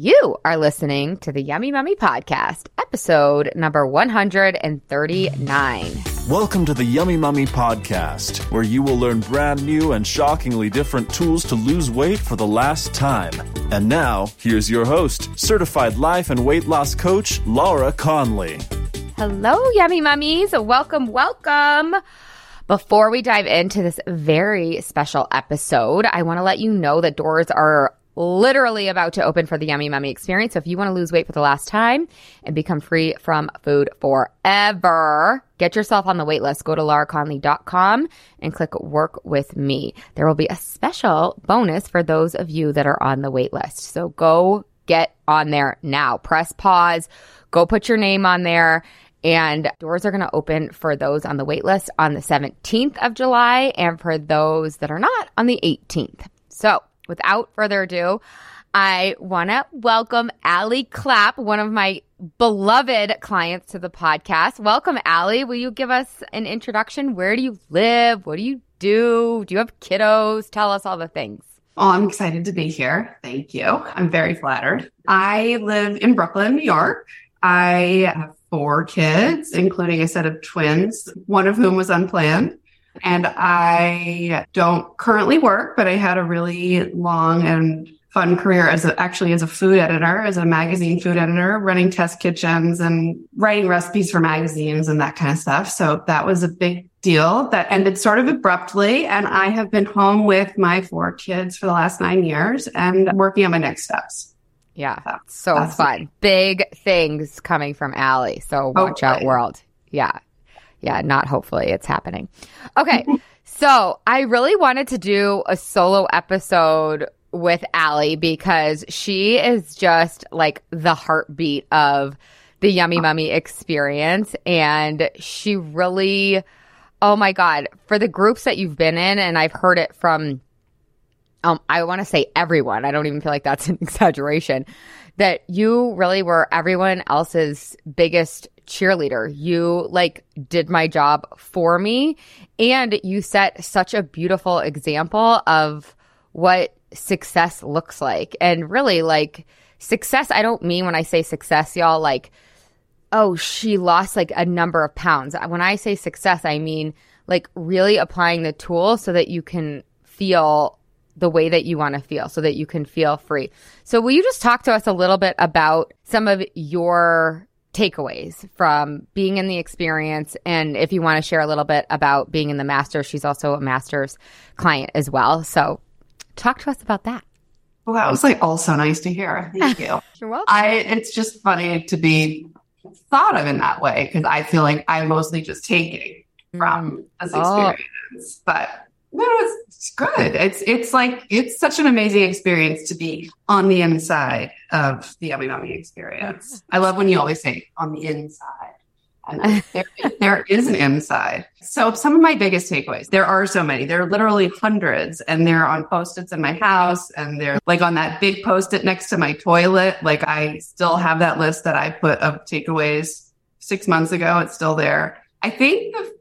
You are listening to the Yummy Mummy Podcast, episode number 139. Welcome to the Yummy Mummy Podcast, where you will learn brand new and shockingly different tools to lose weight for the last time. And now, here's your host, certified life and weight loss coach, Laura Conley. Hello, Yummy Mummies. Welcome, welcome. Before we dive into this very special episode, I want to let you know that doors are literally about to open for the Yummy Mummy experience. So if you want to lose weight for the last time and become free from food forever, get yourself on the wait list. Go to lauraconley.com and click work with me. There will be a special bonus for those of you that are on the wait list. So go get on there now. Press pause, go put your name on there. And doors are going to open for those on the wait list on the 17th of July and for those that are not on the 18th. So without further ado, I want to welcome Allie Clapp, one of my beloved clients to the podcast. Welcome, Allie. Will you give us an introduction? Where do you live? What do you do? Do you have kiddos? Tell us all the things. Oh, I'm excited to be here. Thank you. I'm very flattered. I live in Brooklyn, New York. I have four kids, including a set of twins, one of whom was unplanned. And I don't currently work, but I had a really long and fun career as a, actually as a food editor, as a magazine food editor, running test kitchens and writing recipes for magazines and that kind of stuff. So that was a big deal that ended sort of abruptly. And I have been home with my four kids for the last nine years and working on my next steps. Yeah. So, so fun. Big things coming from Allie. So oh, watch Hopefully. out world. Yeah yeah, not hopefully it's happening. Okay. so I really wanted to do a solo episode with Allie because she is just like the heartbeat of the Yummy Mummy experience. And she really, oh my God, for the groups that you've been in, and I've heard it from, um, I want to say everyone. I don't even feel like that's an exaggeration. That you really were everyone else's biggest cheerleader. You like did my job for me and you set such a beautiful example of what success looks like. And really like success, I don't mean when I say success, y'all like, oh, she lost like a number of pounds. When I say success, I mean like really applying the tool so that you can feel the way that you want to feel so that you can feel free. So will you just talk to us a little bit about some of your takeaways from being in the experience. And if you want to share a little bit about being in the master she's also a master's client as well. So talk to us about that. Well that was like also nice to hear. Thank you. You're welcome. I it's just funny to be thought of in that way because i feel like i'm mostly just taking from mm. this oh. experience but no, it's, it's good. It's it's like it's such an amazing experience to be on the inside of the Yummy Mummy experience. I love when you always say on the inside. And there, there is an inside. So some of my biggest takeaways, there are so many. There are literally hundreds and they're on post-its in my house and they're like on that big post-it next to my toilet. Like I still have that list that I put of takeaways six months ago. It's still there. I think the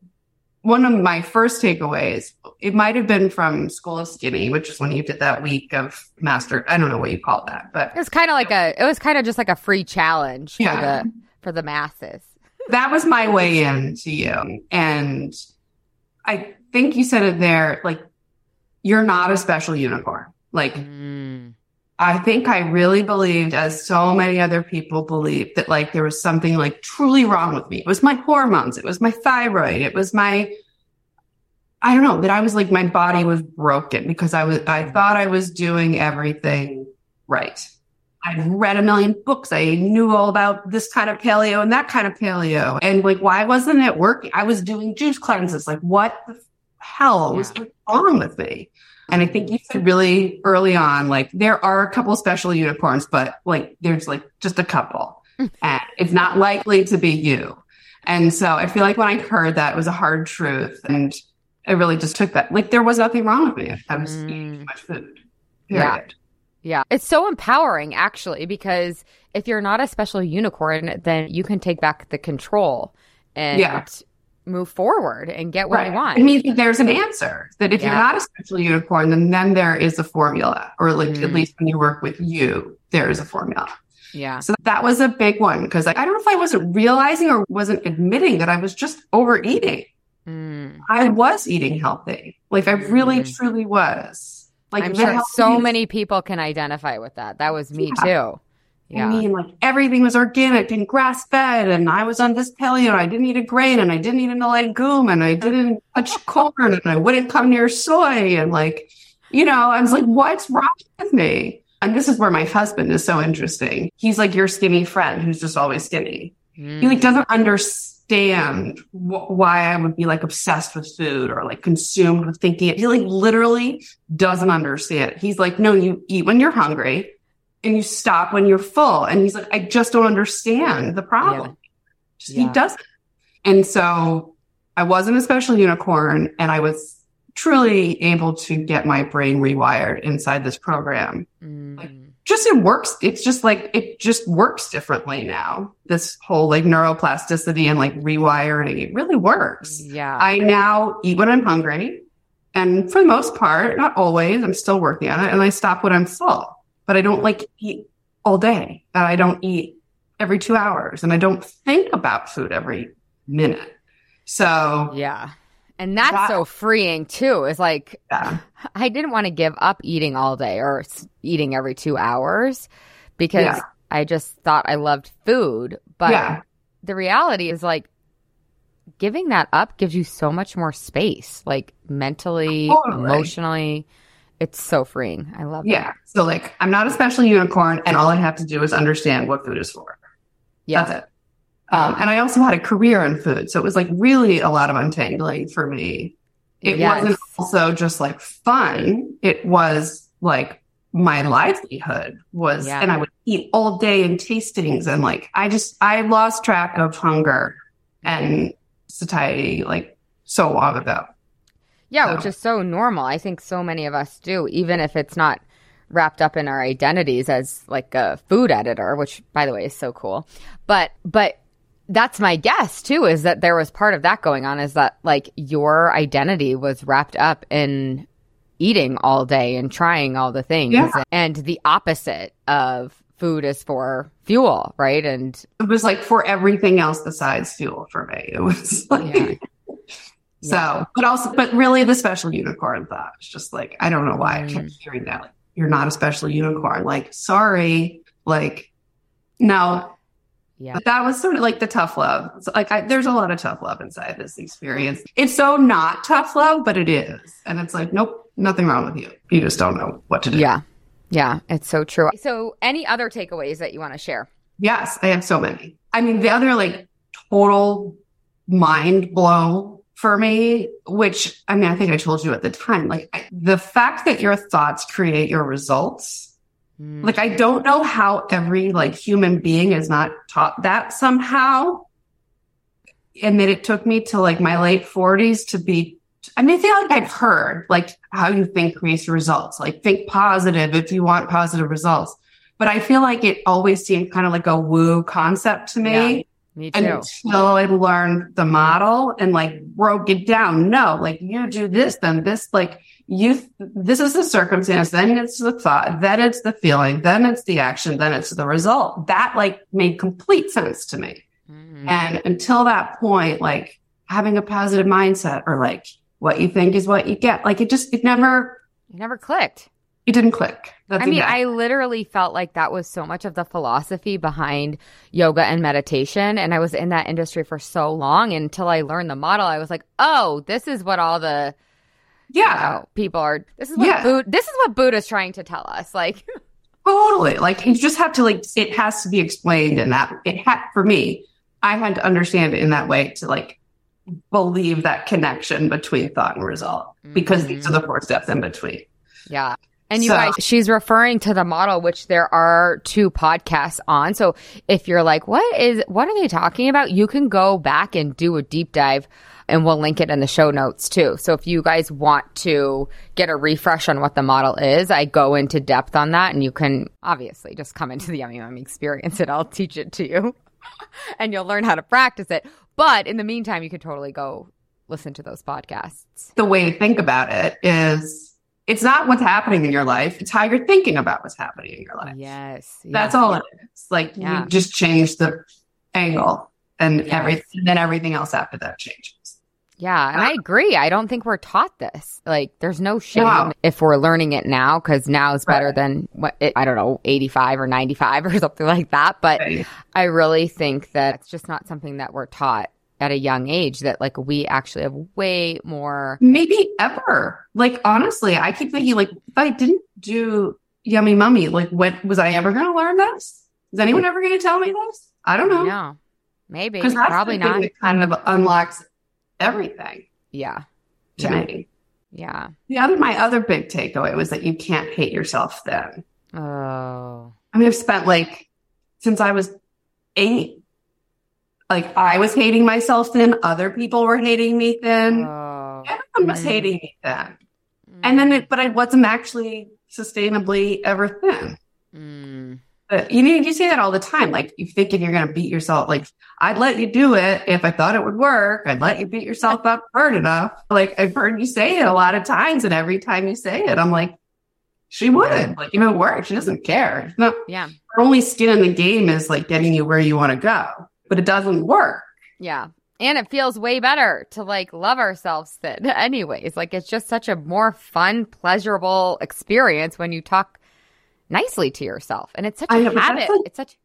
one of my first takeaways, it might have been from School of Skinny, which is when you did that week of master. I don't know what you call that, but it was kind of like a, it was kind of just like a free challenge yeah. for the, for the masses. that was my way in to you. And I think you said it there, like, you're not a special unicorn. Like, mm. I think I really believed, as so many other people believed, that like there was something like truly wrong with me. It was my hormones. It was my thyroid. It was my, I don't know, that I was like, my body was broken because I was, I thought I was doing everything right. I'd read a million books. I knew all about this kind of paleo and that kind of paleo. And like, why wasn't it working? I was doing juice cleanses. Like, what the hell was wrong with me? And I think you said really early on, like there are a couple special unicorns, but like there's like just a couple and it's not likely to be you. And so I feel like when I heard that it was a hard truth and I really just took that. Like there was nothing wrong with me. I was mm. eating too much food. Period. Yeah. Yeah. It's so empowering actually, because if you're not a special unicorn, then you can take back the control and yeah move forward and get what right. you want. I mean, there's an answer that if Yeah. you're not a special unicorn, then then there is a formula, or like Mm. at least when you work with you, there is a formula. yeah. So that was a big one because like, I don't know if I wasn't realizing or wasn't admitting that I was just overeating. Mm. I was eating healthy, like I really Mm. truly was. Like I'm sure so many people can identify with that. That was me Yeah. too. I Yeah. mean, like everything was organic and grass fed, and I was on this paleo. And I didn't eat a grain, and I didn't eat a legume, and I didn't touch corn, and I wouldn't come near soy, and like, you know, I was like, what's wrong with me? And this is where my husband is so interesting. He's like your skinny friend who's just always skinny. Mm. He like doesn't understand wh- why I would be like obsessed with food or like consumed with thinking it. He like literally doesn't understand. He's like, no, you eat when you're hungry and you stop when you're full. And he's like, I just don't understand the problem. Just- Yeah. He doesn't. And so I wasn't a special unicorn and I was truly able to get my brain rewired inside this program Mm. just it works. It's just like it just works differently now. This whole like neuroplasticity and like rewiring, it really works. yeah. I now eat when I'm hungry. And for the most part, not always, I'm still working on it. And I stop when I'm full. But I don't like eat all day. I don't eat every two hours. And I don't think about food every minute. So yeah. And that's That- so freeing too. Is like yeah. I didn't want to give up eating all day or eating every 2 hours because Yeah. I just thought I loved food, but yeah. the reality is like giving that up gives you so much more space, like mentally, Totally. emotionally. It's so freeing. I love it. Yeah. So like I'm not a special unicorn and all I have to do is understand what food is for. Yeah. That's it. Um, and I also had a career in food. So it was like really a lot of untangling for me. It Yes. wasn't also just like fun. It was like my livelihood was, Yeah. and I would eat all day in tastings. And like, I just, I lost track of hunger and satiety like so long ago. Yeah, So- which is so normal. I think so many of us do, even if it's not wrapped up in our identities as like a food editor, which by the way is so cool. But but that's my guess too, is that there was part of that going on, is that like your identity was wrapped up in eating all day and trying all the things. Yeah. And the opposite of food is for fuel, right? And It was like for everything else besides fuel for me. It was like, Yeah. So, but also, but really the special unicorn thought it's just like, I don't know why I kept Mm. hearing that. Like, you're not a special unicorn. Like, sorry. Like, no. yeah. But that was sort of like the tough love. It's like, I, there's a lot of tough love inside this experience. It's so not tough love, but it is. And it's like, nope, nothing wrong with you. You just don't know what to do. Yeah. Yeah. It's so true. So any other takeaways that you want to share? Yes, I have so many. I mean, the other like total mind blow for me, which I mean, I think I told you at the time, like I, the fact that your thoughts create your results. Mm. Like, I don't know how every like human being is not taught that somehow. And that it took me to like my late forties to be, I mean, I feel like I've heard like how you think creates results, like think positive if you want positive results. But I feel like it always seemed kind of like a woo concept to me Me too. until I learned the model and like broke it down. No, like you do this, then this, like you, this is the circumstance, then it's the thought, then it's the feeling, then it's the action, then it's the result. That like made complete sense to me. Mhm. And until that point, like having a positive mindset or like what you think is what you get, like it just, it never, It never clicked. it didn't click. That's I mean, exact- I literally felt like that was so much of the philosophy behind yoga and meditation. And I was in that industry for so long until I learned the model. I was like, oh, this is what all the you yeah. know, people are. This is what Yeah. Buddha, this is what Buddha's trying to tell us. Like, Totally. Like you just have to like it has to be explained in that it had for me, I had to understand it in that way to like believe that connection between thought and result because these are mm-hmm. the four steps in between. yeah. And you So- guys, she's referring to the model, which there are two podcasts on. So if you're like, what is, what are they talking about? You can go back and do a deep dive and we'll link it in the show notes too. So if you guys want to get a refresh on what the model is, I go into depth on that and you can obviously just come into the Yummy Mummy experience and I'll teach it to you and you'll learn how to practice it. But in the meantime, you can totally go listen to those podcasts. The way to think about it is it's not what's happening in your life, it's how you're thinking about what's happening in your life. Yes. That's all it is. Like Yeah. you just change the angle and Yes. everything then everything else after that changes. Yeah, and I agree. I don't think we're taught this. Like, there's no shame if we're learning it now because now is better Right. than what it, I don't know, 85 or 95 or something like that. But Right. I really think that it's just not something that we're taught at a young age. That like we actually have way more. Maybe ever. Like honestly, I keep thinking like if I didn't do yummy mummy, like what was I ever gonna learn this? Is anyone ever gonna tell me this? I don't know. No, maybe, Because that's probably not. that kind of unlocks everything Yeah, to Yeah. me. yeah. The other my other big takeaway was that you can't hate yourself then. Oh, I mean, I've spent like since I was eight, like I was hating myself thin, other people were hating me thin, oh. everyone was Mm. hating me thin. And then it, but I wasn't actually sustainably ever thin. Mm. But you know, you say that all the time. Like you thinking you're going to beat yourself. Like I'd let you do it if I thought it would work. I'd let you beat yourself up hard enough. Like I've heard you say it a lot of times, and every time you say it, I'm like, she wouldn't. Like if it works, she doesn't care. No, yeah, her only skin in the game is like getting you where you want to go, but it doesn't work. yeah. And it feels way better to like love ourselves thin, anyways. Like it's just such a more fun, pleasurable experience when you talk nicely to yourself, and it's such I a know, habit. like- it's such.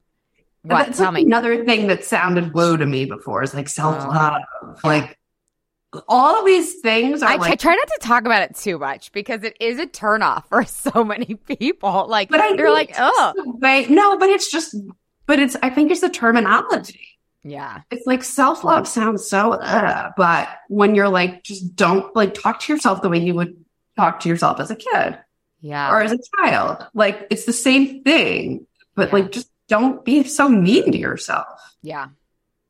What? That's Tell like me. another thing that sounded blue to me before is like self love. Oh. Like all of these things are I, I try not to talk about it too much because it is a turnoff for so many people. Like But I they're like, oh, way- no, but it's just, but it's, I think it's the terminology. Yeah, It's like self love sounds so, uh, but when you're like, just don't like talk to yourself the way you would talk to yourself as a kid yeah, or as a child. Like it's the same thing, but Yeah. like just don't be so mean to yourself. yeah,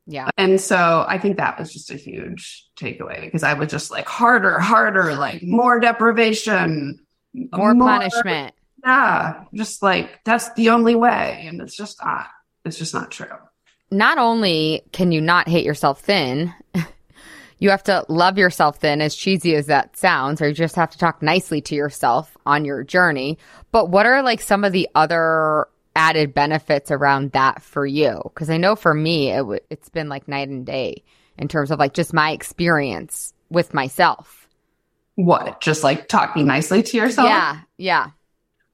yeah, And so I think that was just a huge takeaway because I was just like harder, harder, like more deprivation, more punishment. Yeah, just like that's the only way, and it's just not. It's just not true. Not only can you not hate yourself thin, you have to love yourself thin, as cheesy as that sounds, or you just have to talk nicely to yourself on your journey. But what are like some of the other added benefits around that for you? Because I know for me, it w- it's been like night and day in terms of like just my experience with myself. What? Just like talking nicely to yourself? Yeah, yeah.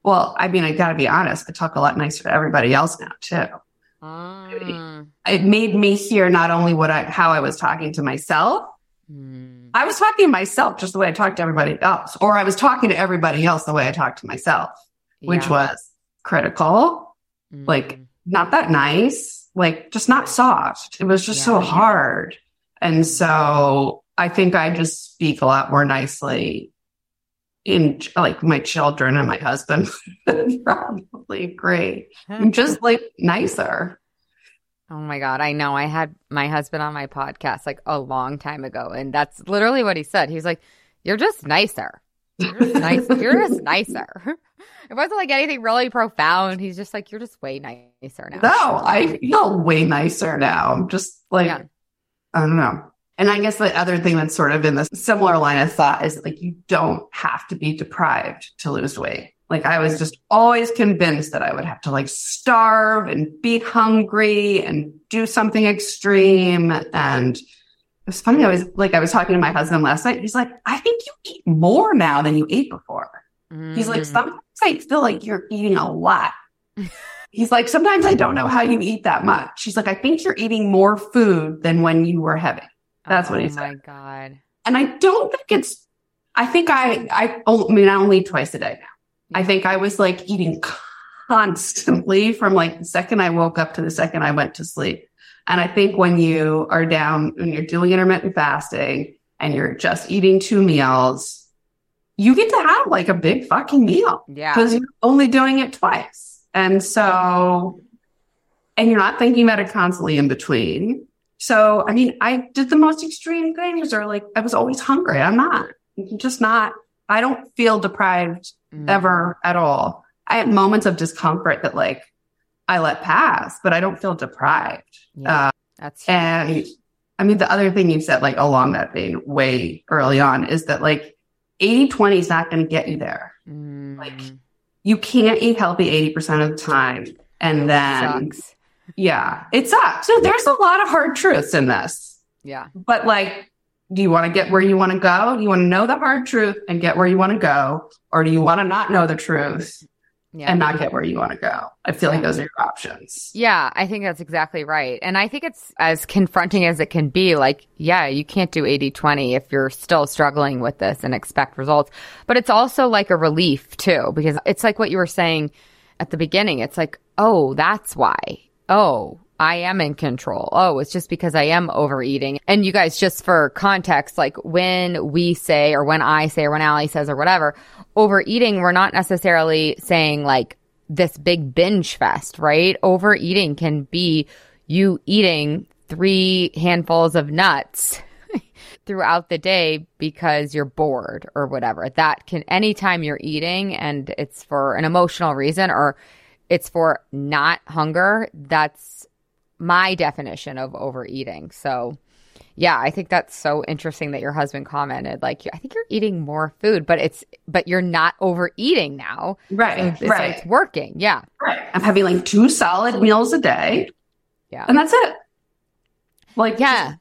Well, I mean, I got to be honest. I talk a lot nicer to everybody else now too. Mm, It made me hear not only what I, how I was talking to myself. mm, I was talking to myself just the way I talked to everybody else, or I was talking to everybody else the way I talked to myself, which yeah. was critical, like, Mm, not that nice, like just not soft. It was just so Yeah. hard. And so I think I just speak a lot more nicely in like my children and my husband probably agree. I'm just like nicer. Oh my God. I know. I had my husband on my podcast like a long time ago, and that's literally what he said. He's like, You're just nicer. You're just nice. You're just nicer. It wasn't like anything really profound. He's just like, You're just way nicer now. No, I feel way nicer now. I'm just like, Yeah. I don't know. And I guess the other thing that's sort of in the similar line of thought is like, you don't have to be deprived to lose weight. Like I was just always convinced that I would have to like starve and be hungry and do something extreme. And it was funny. I was like, I was talking to my husband last night. He's like, I think you eat more now than you ate before. He's like, Mm. sometimes I feel like you're eating a lot. He's like, sometimes I don't know how you eat that much. He's like, I think you're eating more food than when you were heavy. That's what he oh said. Oh my. God. And I don't think it's, I think I, I, oh, I mean, I only eat twice a day now. I think I was like eating constantly from like the second I woke up to the second I went to sleep. And I think when you are down, when you're doing intermittent fasting and you're just eating two meals, you get to have like a big fucking meal Yeah. because you're only doing it twice. And so, and you're not thinking about it constantly in between. So, I mean, I did the most extreme things or like I was always hungry. I'm not, I'm just not, I don't feel deprived Mm. ever at all. I had moments of discomfort that like I let pass, but I don't feel deprived. Yeah. Uh, That's and I mean, the other thing you said, like along that vein, way early on, is that like 80 20 is not going to get you there. Mm. Like, you can't eat healthy 80% of the time. And then, Sucks. Yeah, it sucks. So there's a lot of hard truths in this. Yeah. But like, do you want to get where you want to go? Do you want to know the hard truth and get where you want to go? Or do you want to not know the truth yeah. and not get where you want to go. I feel like those are your options. Yeah, I think that's exactly right. And I think it's as confronting as it can be. Like, yeah, you can't do 80 20 if you're still struggling with this and expect results. But it's also like a relief too, because it's like what you were saying at the beginning. It's like, oh, that's why. Oh, I am in control. Oh, it's just because I am overeating. And you guys, just for context, like when we say, or when I say, or when Allie says, or whatever, overeating, we're not necessarily saying like this big binge fest, right? Overeating can be you eating three handfuls of nuts throughout the day because you're bored or whatever. That can, anytime you're eating and it's for an emotional reason or it's for not hunger, that's my definition of overeating. So, yeah, I think that's so interesting that your husband commented like I think you're eating more food, but it's but you're not overeating now. Right. So right. it's working. Yeah. Right. I'm having like two solid meals a day. Yeah. And that's it. Like Yeah.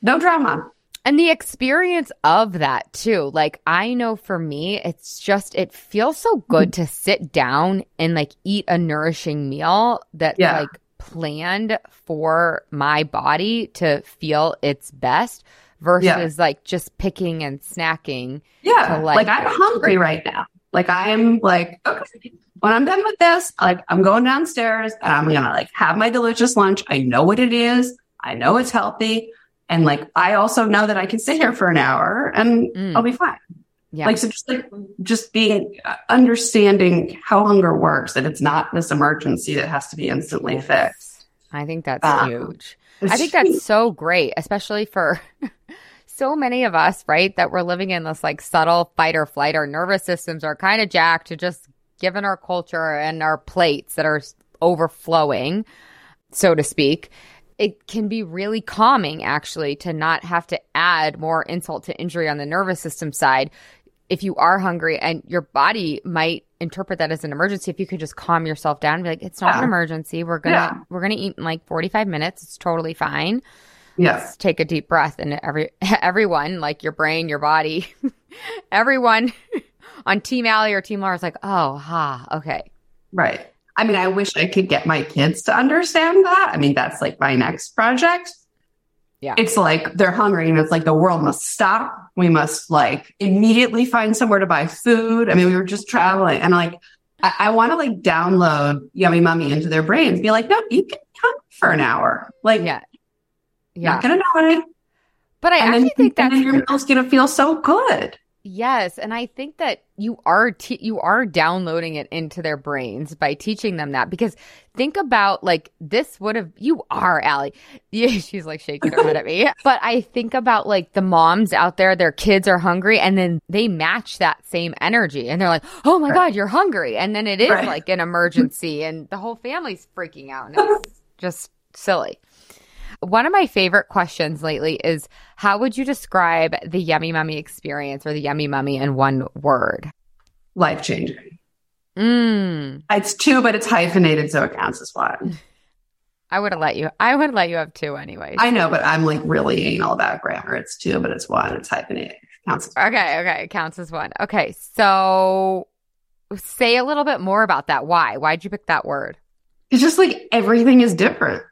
No drama. And the experience of that too. Like I know for me, it's just it feels so mm-hmm. good to sit down and like eat a nourishing meal that yeah. like planned for my body to feel its best versus yeah. like just picking and snacking. Yeah. like, like I'm hungry right now. Like I am like, okay, when I'm done with this, like I'm going downstairs and I'm gonna like have my delicious lunch. I know what it is. I know it's healthy. And like I also know that I can sit here for an hour and mm. I'll be fine. Yeah. Like so just like just being uh, understanding how hunger works and it's not this emergency that has to be instantly fixed. I think that's um, huge. I think that's so great, especially for so many of us, right? That we're living in this like subtle fight or flight. Our nervous systems are kind of jacked to just given our culture and our plates that are overflowing, so to speak it can be really calming actually to not have to add more insult to injury on the nervous system side. If you are hungry and your body might interpret that as an emergency if you could just calm yourself down and be like it's not yeah. an emergency. We're gonna yeah. we're gonna eat in like 45 minutes. It's totally fine. Yes take a deep breath and every everyone like your brain your body everyone on team Allie or team Laura is like oh ha okay. Right I mean, I wish I could get my kids to understand that. I mean, that's like my next project. Yeah. It's like they're hungry and it's like the world must stop. We must like immediately find somewhere to buy food. I mean, we were just traveling and like, I, I want to like download Yummy Mummy into their brains, be like, no, you can come for an hour. Like, yeah. Yeah. Not gonna know it. But I and actually then, think that your meal's gonna feel so good. Yes, and I think that you are te- you are downloading it into their brains by teaching them that because think about like this would have you are Allie. Yeah, she's like shaking her head at me. But I think about like the moms out there, their kids are hungry, and then they match that same energy, and they're like, "Oh my right. god, you're hungry," and then it is right. like an emergency, and the whole family's freaking out, and it's just silly. One of my favorite questions lately is how would you describe the Yummy Mummy experience or the Yummy Mummy in one word? Life changing. Mm. It's two, but it's hyphenated, so it counts as one. I would have let you. I would let you have two anyway. I know, but I'm like really anal about grammar. It's two, but it's one. It's hyphenated. Counts. okay, okay, it counts as one. Okay, so say a little bit more about that. Why? Why'd you pick that word? It's just like everything is different.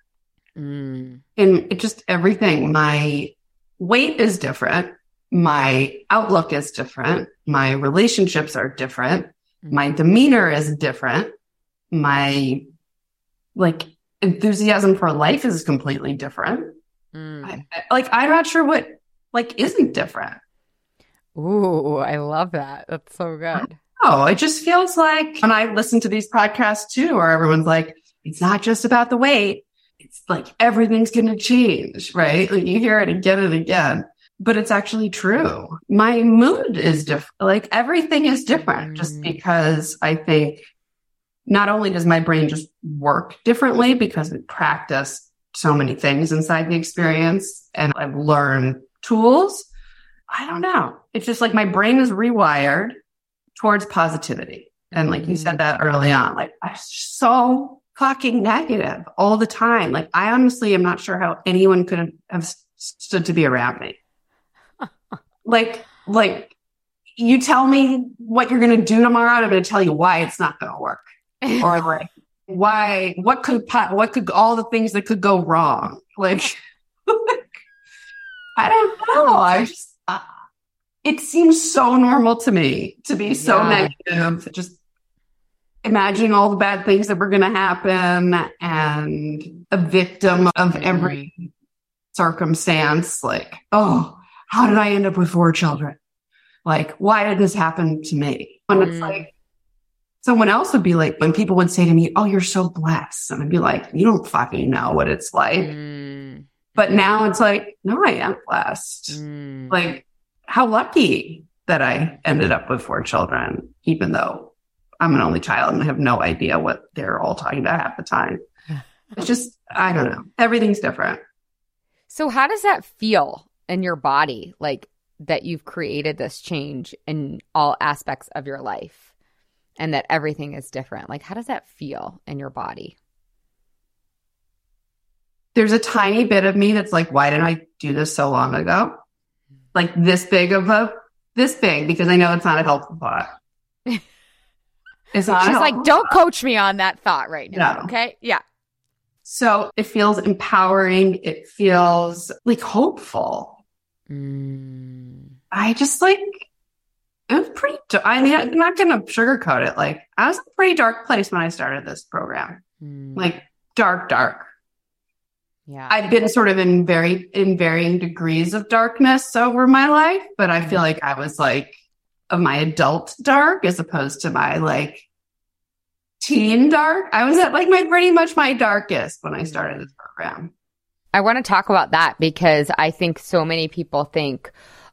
Mm. And it just everything. My weight is different. My outlook is different. My relationships are different. Mm. My demeanor is different. My like enthusiasm for life is completely different. Mm. I, like I'm not sure what like isn't different. Ooh, I love that. That's so good. Oh, it just feels like when I listen to these podcasts too, where everyone's like, it's not just about the weight it's like everything's going to change, right? Like you hear it again and again, but it's actually true. My mood is different. Like everything is different just mm. because I think not only does my brain just work differently because we practice so many things inside the experience and I've learned tools. I don't know. It's just like my brain is rewired towards positivity. And like you said that early on, like I'm so fucking negative all the time. Like I honestly am not sure how anyone could have stood to be around me. like, like you tell me what you're going to do tomorrow. I'm going to tell you why it's not going to work or like why, what could, what could, all the things that could go wrong. Like, I don't know. I just, uh, it seems so normal to me to be so yeah. negative. Just imagining all the bad things that were going to happen and a victim of every circumstance. Like, oh, how did I end up with four children? Like, why did this happen to me? And mm. it's like, someone else would be like, when people would say to me, Oh, you're so blessed. And I'd be like, You don't fucking know what it's like. Mm. But now it's like, No, I am blessed. Mm. Like, how lucky that I ended up with four children, even though I'm an only child and I have no idea what they're all talking about half the time. It's just, I don't know. Everything's different. So, how does that feel in your body? Like that you've created this change in all aspects of your life and that everything is different. Like, how does that feel in your body? There's a tiny bit of me that's like, why didn't I do this so long ago? Like this big of a, this big, because I know it's not a helpful thought. It's not. She's like, don't coach me on that thought right now. No. Okay. Yeah. So it feels empowering. It feels like hopeful. Mm. I just like, it was pretty, I mean, I'm not going to sugarcoat it. Like, I was in a pretty dark place when I started this program. Mm. Like, dark, dark. Yeah. I've been sort of in very, in varying degrees of darkness over my life, but I feel mm. like I was like, of my adult dark as opposed to my like teen dark. I was at like my pretty much my darkest when I started this program. I want to talk about that because I think so many people think,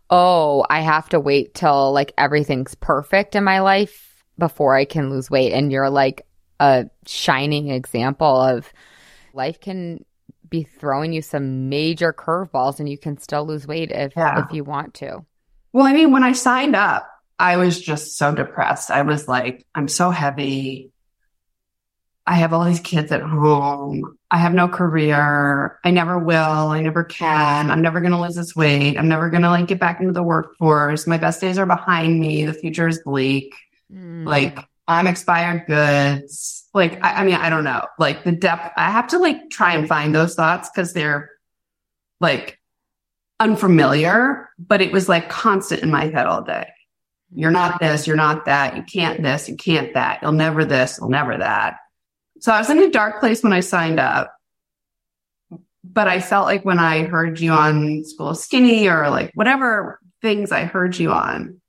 oh, I have to wait till like everything's perfect in my life before I can lose weight. And you're like a shining example of life can be throwing you some major curveballs and you can still lose weight if yeah. if you want to. Well, I mean, when I signed up, I was just so depressed. I was like, I'm so heavy. I have all these kids at home. I have no career. I never will. I never can. I'm never going to lose this weight. I'm never going to like get back into the workforce. My best days are behind me. The future is bleak. Mm. Like I'm expired goods. Like, I, I mean, I don't know. Like the depth, I have to like try and find those thoughts because they're like unfamiliar, but it was like constant in my head all day. You're not this, you're not that, you can't this, you can't that, you'll never this, you'll never that. So I was in a dark place when I signed up. But I felt like when I heard you on School of Skinny or like whatever things I heard you on,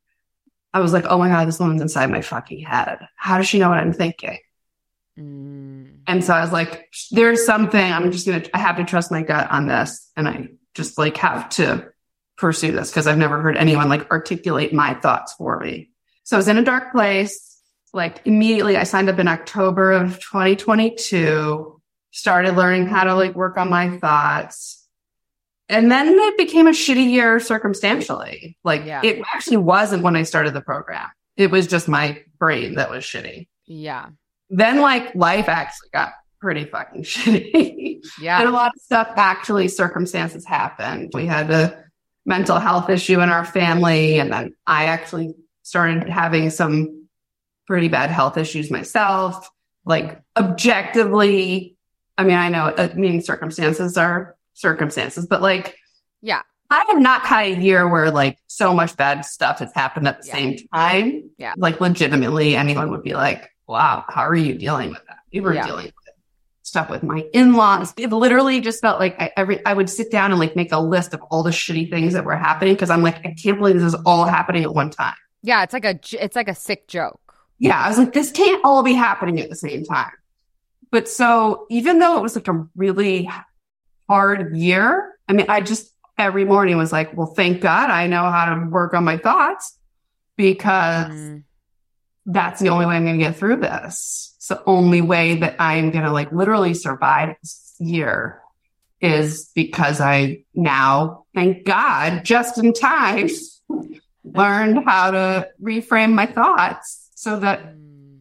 I was like, oh my God, this woman's inside my fucking head. How does she know what I'm thinking? Mm. And so I was like, there's something I'm just going to, I have to trust my gut on this. And I just like have to pursue this because I've never heard anyone like articulate my thoughts for me. So I was in a dark place. Like immediately I signed up in October of 2022, started learning how to like work on my thoughts. And then it became a shitty year circumstantially. Like yeah. it actually wasn't when I started the program. It was just my brain that was shitty. Yeah. Then like life actually got pretty fucking shitty. Yeah. and a lot of stuff actually circumstances happened. We had to mental health issue in our family. And then I actually started having some pretty bad health issues myself. Like objectively, I mean, I know, I mean, circumstances are circumstances, but like, yeah, I have not had a year where like so much bad stuff has happened at the yeah. same time. Yeah. Like legitimately anyone would be like, wow, how are you dealing with that? You were yeah. dealing stuff with my in-laws. It literally just felt like I, every, I would sit down and like make a list of all the shitty things that were happening. Cause I'm like, I can't believe this is all happening at one time. Yeah. It's like a, it's like a sick joke. Yeah. I was like, this can't all be happening at the same time. But so even though it was like a really hard year, I mean, I just every morning was like, well, thank God I know how to work on my thoughts because mm. that's the only way I'm going to get through this. It's the only way that I'm going to like literally survive this year is because I now, thank God, just in time, learned how to reframe my thoughts so that mm.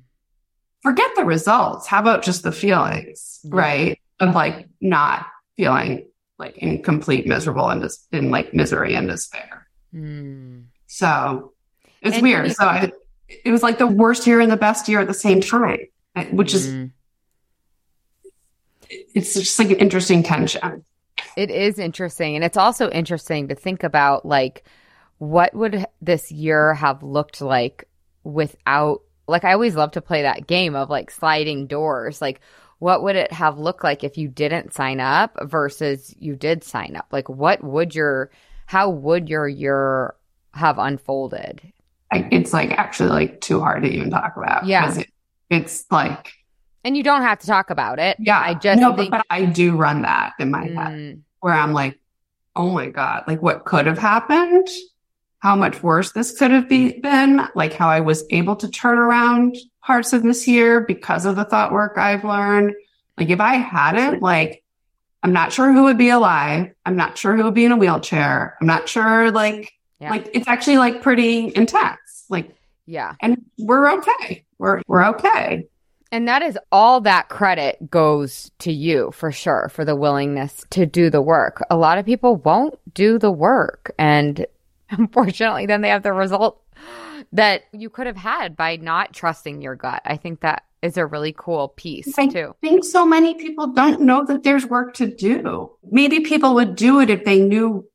forget the results. How about just the feelings, right? Of like not feeling like in complete miserable and dis- in like misery and despair. Mm. So it's and weird. So I, it was like the worst year and the best year at the same time, which is mm it's just like an interesting tension. It is interesting. And it's also interesting to think about like what would this year have looked like without like I always love to play that game of like sliding doors. Like what would it have looked like if you didn't sign up versus you did sign up? Like what would your how would your year have unfolded? It's like actually like too hard to even talk about. Yeah. It, it's like and you don't have to talk about it. Yeah. I just no, think- but I do run that in my mm. head where I'm like, oh my God, like what could have happened? How much worse this could have be- been? Like how I was able to turn around parts of this year because of the thought work I've learned. Like if I hadn't, like, I'm not sure who would be alive. I'm not sure who would be in a wheelchair. I'm not sure, like, yeah. like it's actually like pretty intense. Like, yeah. And we're okay. We're, we're okay. And that is all that credit goes to you for sure for the willingness to do the work. A lot of people won't do the work. And unfortunately, then they have the result that you could have had by not trusting your gut. I think that is a really cool piece I too. I think so many people don't know that there's work to do. Maybe people would do it if they knew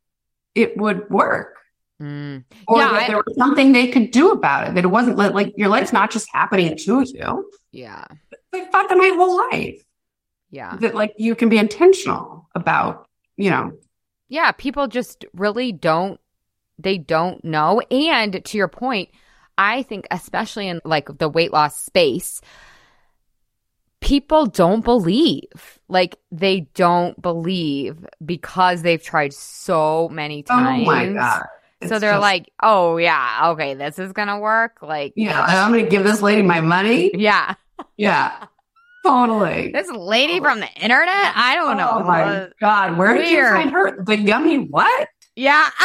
it would work. Mm. Or yeah, that there was something they could do about it. That it wasn't like your life's not just happening to you. Yeah. I thought that my whole life. Yeah. That like you can be intentional about, you know. Yeah. People just really don't, they don't know. And to your point, I think, especially in like the weight loss space, people don't believe. Like they don't believe because they've tried so many times. Oh my God so they're just, like, oh yeah, okay, this is gonna work. Like, yeah, I'm gonna give this lady my money. Yeah, yeah, totally. This lady from the internet, I don't know. Oh my god, where did you find her? The yummy what? Yeah.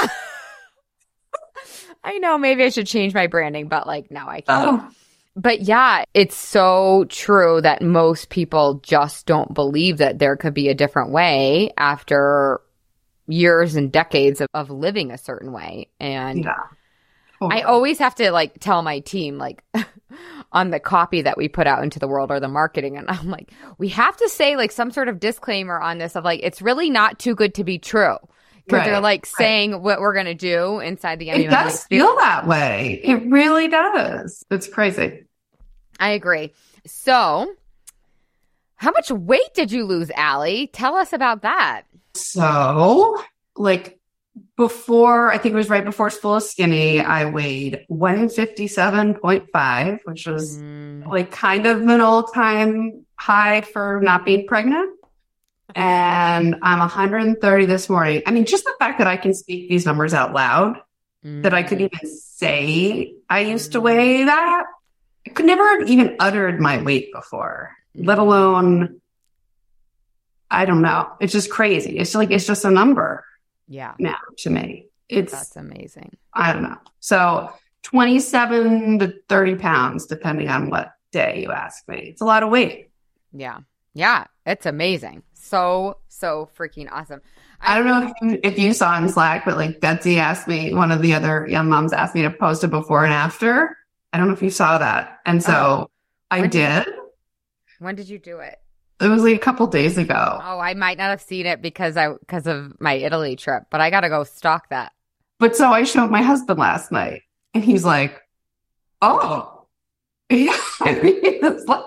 I know maybe I should change my branding, but like no, I can't. Oh. But yeah, it's so true that most people just don't believe that there could be a different way after years and decades of, of living a certain way. And yeah. I always have to like tell my team, like, on the copy that we put out into the world or the marketing. And I'm like, we have to say like some sort of disclaimer on this of like, it's really not too good to be true. Because right. they're like saying right. what we're going to do inside the It does feel that way. It really does. It's crazy. I agree. So, how much weight did you lose, Allie? Tell us about that. So, like before, I think it was right before School of Skinny, I weighed 157.5, which was mm. like kind of an all time high for not being pregnant. And I'm 130 this morning. I mean, just the fact that I can speak these numbers out loud, mm. that I could even say I used to weigh that. I could never have even uttered my weight before, let alone I don't know. It's just crazy. It's like it's just a number. Yeah. Now to me. It's that's amazing. I don't know. So 27 to 30 pounds, depending on what day you ask me. It's a lot of weight. Yeah. Yeah. It's amazing. So, so freaking awesome. I, I don't know if you, if you saw in Slack, but like Betsy asked me, one of the other young moms asked me to post a before and after. I don't know if you saw that. And so oh. I did. did. When did you do it? It was like a couple days ago. Oh, I might not have seen it because I because of my Italy trip, but I got to go stalk that. But so I showed my husband last night, and he's like, "Oh, yeah." it's like,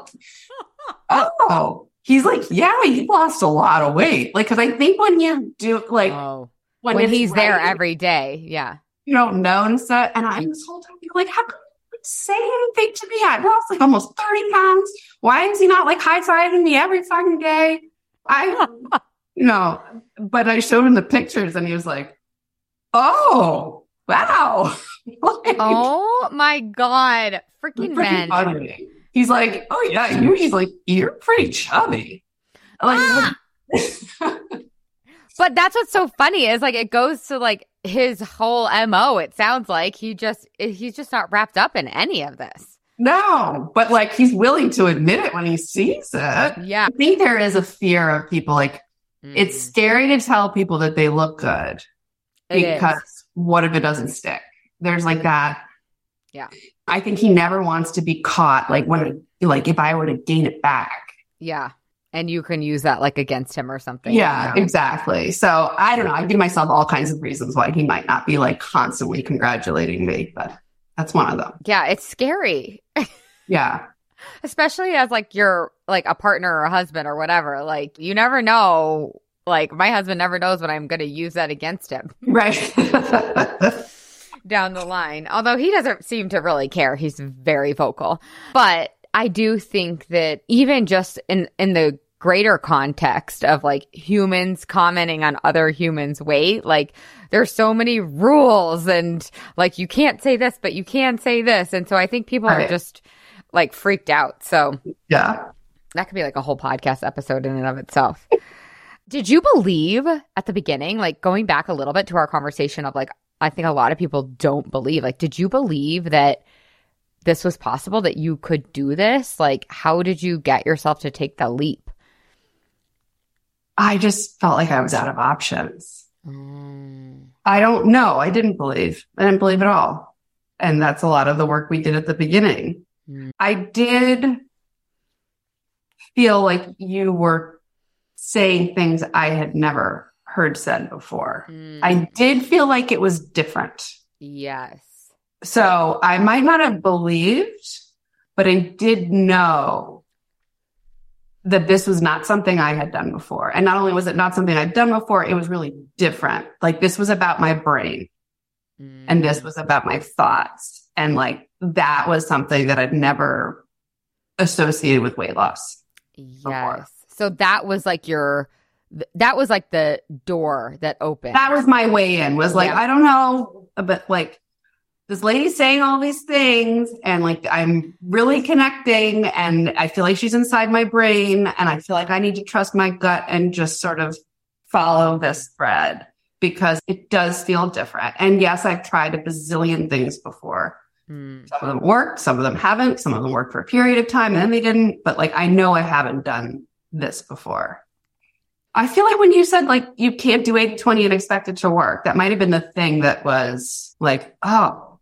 "Oh." He's like, "Yeah, he lost a lot of weight." Like, because I think when you do like oh. when, when he's right, there every day, yeah, you don't know and stuff. And I this whole time like, "How come say anything to me. I lost like almost 30 pounds. Why is he not like high fiving me every fucking day? I, you know, but I showed him the pictures and he was like, oh, wow. like, oh my God. Freaking men. Funny. He's like, oh yeah, you, he's like, you're pretty chubby. Like, ah! But that's what's so funny is like it goes to like his whole MO. It sounds like he just he's just not wrapped up in any of this. No, but like he's willing to admit it when he sees it. Yeah. I think there is a fear of people like Mm. it's scary to tell people that they look good It is. because what if it doesn't stick? There's like that. Yeah. I think he never wants to be caught like when like if I were to gain it back. Yeah. And you can use that like against him or something. Yeah, you know? exactly. So I don't know. I give myself all kinds of reasons why he might not be like constantly congratulating me, but that's one of them. Yeah, it's scary. Yeah. Especially as like you're like a partner or a husband or whatever. Like you never know. Like my husband never knows when I'm gonna use that against him Right. down the line. Although he doesn't seem to really care. He's very vocal. But I do think that even just in in the greater context of like humans commenting on other humans' weight, like there's so many rules and like you can't say this, but you can say this. And so I think people are just like freaked out. So yeah. that could be like a whole podcast episode in and of itself. Did you believe at the beginning, like going back a little bit to our conversation of like, I think a lot of people don't believe, like, did you believe that this was possible, that you could do this? Like, how did you get yourself to take the leap? I just felt like I was out of options. Mm, I don't know. I didn't believe. I didn't believe at all. And that's a lot of the work we did at the beginning. Mm. I did feel like you were saying things I had never heard said before. mm, I did feel like it was different. yes. So I might not have believed, but I did know that this was not something I had done before. And not only was it not something I'd done before, it was really different. Like this was about my brain and this Mm. was about my thoughts. And like that was something that I'd never associated with weight loss. Yes. So that was like your, that was like the door that opened. That was my way in was like, Yeah. I don't know, but like this lady's saying all these things and like I'm really connecting and I feel like she's inside my brain and I feel like I need to trust my gut and just sort of follow this thread because it does feel different. And yes, I've tried a bazillion things before. Mm. Some of them worked, some of them haven't, some of them worked for a period of time and then they didn't, but like I know I haven't done this before. I feel like when you said like you can't do 80 20 and expect it to work, that might have been the thing that was like, oh,